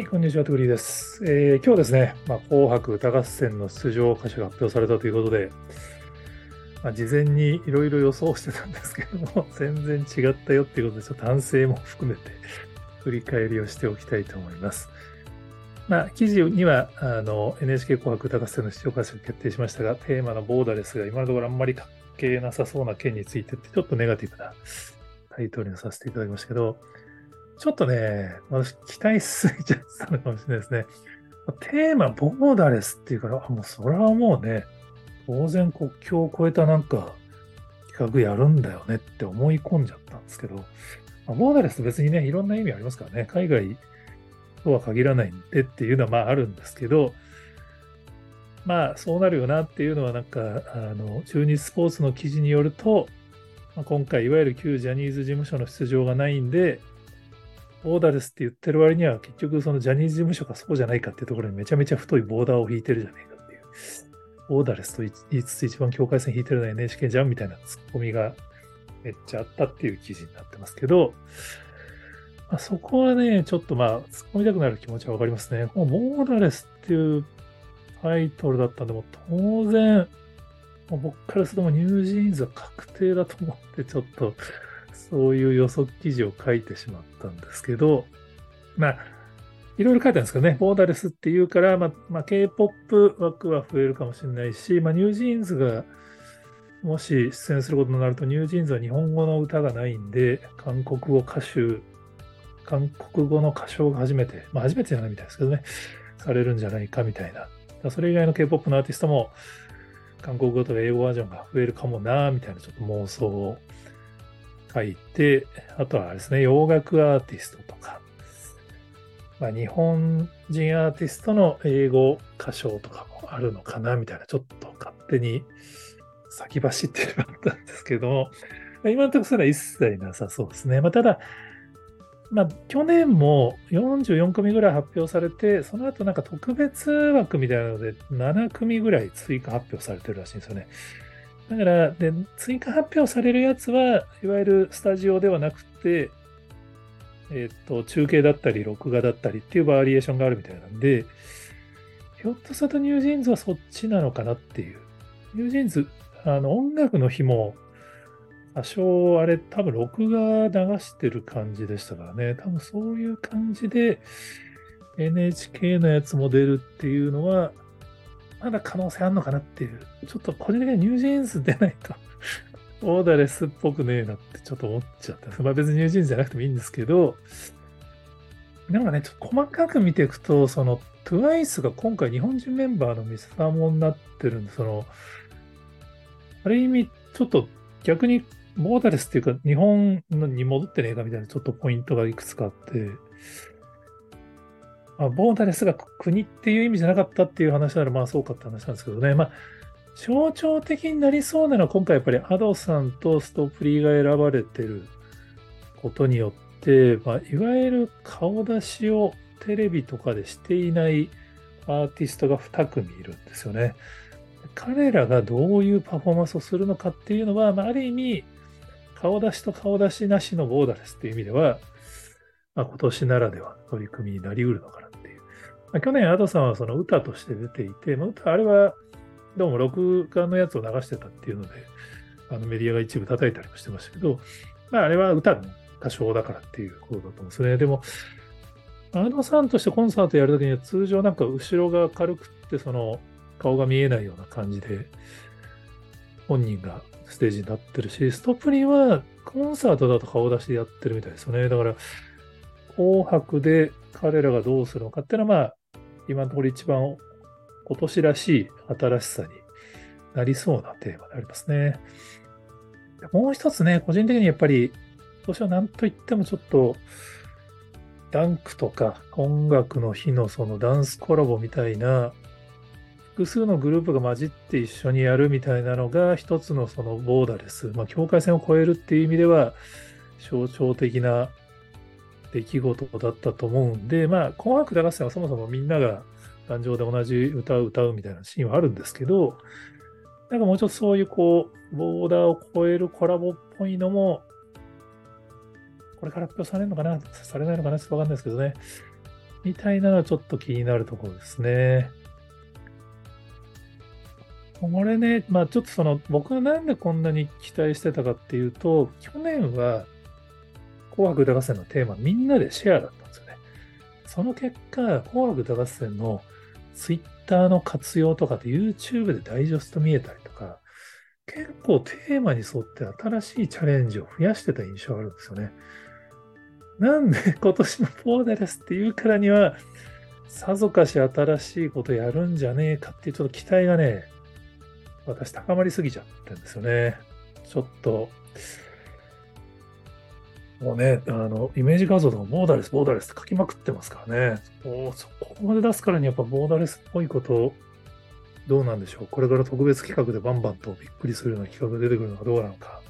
はい、こんにちは、トグリーです。えー今日はですね、まあ、紅白歌合戦の出場歌手が発表されたということで、まあ、事前にいろいろ予想してたんですけども、全然違ったよっていうことで、ちょっと反省も含めて振り返りをしておきたいと思います。まあ、記事にはあの NHK 紅白歌合戦の出場歌手が決定しましたが、テーマのボーダレスが今のところあんまり関係なさそうな件についてって、ちょっとネガティブなタイトルにさせていただきましたけど、ちょっとね、私期待しすぎちゃったのかもしれないですね。テーマ、ボーダレスっていうから、あもうそれはもうね、当然国境を越えたなんか企画やるんだよねって思い込んじゃったんですけど、まあボーダレス別にね、いろんな意味ありますからね、海外とは限らないんでっていうのはまああるんですけど、まあそうなるよなっていうのはなんか、あの、中日スポーツの記事によると、まあ今回いわゆる旧ジャニーズ事務所の出場がないんで、ボーダレスって言ってる割には結局そのジャニーズ事務所がそうじゃないかっていうところにめちゃめちゃ太いボーダーを引いてるじゃないかっていう。ボーダレスと言いつつ一番境界線引いてるのは NHK じゃんみたいなツッコミがめっちゃあったっていう記事になってますけど、まあ、そこはね、ちょっとまあ突っ込みたくなる気持ちはわかりますね。このボーダレスっていうタイトルだったんで、もう当然、もう僕からするともう NewJeans は確定だと思ってちょっとそういう予測記事を書いてしまったんですけど、まあ、いろいろ書いてあるんですけどね、ボーダレスっていうから、まあ、まあ、K-POP 枠は増えるかもしれないし、まあ、 NewJeans がもし出演することになると、 NewJeans は日本語の歌がないんで、韓国語歌手、韓国語の歌唱が初めて、まあ初めてじゃないみたいですけどね、されるんじゃないかみたいな。それ以外の K-POP のアーティストも、韓国語とか英語バージョンが増えるかもな、みたいなちょっと妄想を書いて、あとはあですね、洋楽アーティストとか、まあ、日本人アーティストの英語歌唱とかもあるのかな、みたいな、ちょっと勝手に先走ってしまったんですけども、今のところそれは一切なさそうですね。まあ、ただ、まあ、去年も44組ぐらい発表されて、その後なんか特別枠みたいなので7組ぐらい追加発表されてるらしいんですよね。だから、で、追加発表されるやつは、いわゆるスタジオではなくて、えっ、と、中継だったり、録画だったりっていうバリエーションがあるみたいなんで、ひょっとすると NewJeans はそっちなのかなっていう。 NewJeans、あの、音楽の日も、多少、あれ、多分録画流してる感じでしたからね。多分そういう感じで、NHK のやつも出るっていうのは、まだ可能性あるのかなっていう。ちょっと個人的には NewJeans 出ないと、ボーダレスっぽくねえなってちょっと思っちゃった。まあ別に NewJeans じゃなくてもいいんですけど、なんかね、ちょっと細かく見ていくと、その TWICE が今回日本人メンバーの MISAMO になってるんで、その、ある意味、ちょっと逆にボーダレスっていうか、日本に戻ってねえかみたいなちょっとポイントがいくつかあって、まあ、ボーダレスが国っていう意味じゃなかったっていう話ならまあそうかって話なんですけどね。まあ、象徴的になりそうなのは今回やっぱりアドさんとストプリが選ばれてることによって、まあ、いわゆる顔出しをテレビとかでしていないアーティストが2組いるんですよね。彼らがどういうパフォーマンスをするのかっていうのは、まあ、ある意味、顔出しと顔出しなしのボーダレスっていう意味では、まあ、今年ならではの取り組みになりうるのかなっていう。まあ、去年、アドさんはその歌として出ていて、まあ、歌、あれはどうも録画のやつを流してたっていうので、あのメディアが一部叩いたりもしてましたけど、まあ、あれは歌の歌唱だからっていうことだと思うんですね。でも、アドさんとしてコンサートやるときには通常なんか後ろが軽くって、その顔が見えないような感じで、本人がステージになってるし、ストップリンはコンサートだと顔出しでやってるみたいですよね。だから、紅白で彼らがどうするのかっていうのは、まあ、今のところ一番今年らしい新しさになりそうなテーマでありますね。もう一つね、個人的にやっぱり、今年は何と言ってもちょっと、ダンクとか音楽の日のそのダンスコラボみたいな、複数のグループが混じって一緒にやるみたいなのが一つのそのボーダレス、まあ、境界線を越えるっていう意味では象徴的な出来事だったと思うんで、まあ、紅白歌合戦はそもそもみんなが壇上で同じ歌を歌うみたいなシーンはあるんですけど、なんかもうちょっとそういうこう、ボーダーを越えるコラボっぽいのも、これから発表されるのかなされないのかなちょっとわかんないですけどね。みたいなのはちょっと気になるところですね。これね、まあちょっとその、僕がなんでこんなに期待してたかっていうと、去年は紅白歌合戦のテーマみんなでシェアだったんですよね。その結果、紅白歌合戦のツイッターの活用とかで YouTube でダイジェスト見えたりとか、結構テーマに沿って新しいチャレンジを増やしてた印象があるんですよね。なんで 今年のボーダレスっていうからには、さぞかし新しいことやるんじゃねえかっていうちょっと期待がね、私高まりすぎちゃってるんですよね。ちょっと、もうね、あの、イメージ画像とかボーダレス、ボーダレスって書きまくってますからね。そこまで出すからにやっぱボーダレスっぽいことどうなんでしょう。これから特別企画でバンバンとびっくりするような企画が出てくるのはどうなのか。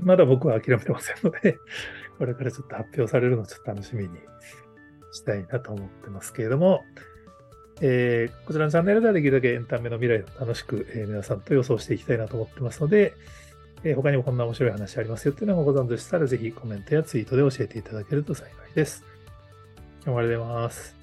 まだ僕は諦めてませんので、これからちょっと発表されるのをちょっと楽しみにしたいなと思ってますけれども、えー、こちらのチャンネルではできるだけエンタメの未来を楽しく、えー、皆さんと予想していきたいなと思ってますので、えー、他にもこんな面白い話ありますよっていうのがご存知でしたら、ぜひコメントやツイートで教えていただけると幸いです。今日もありがとうございます。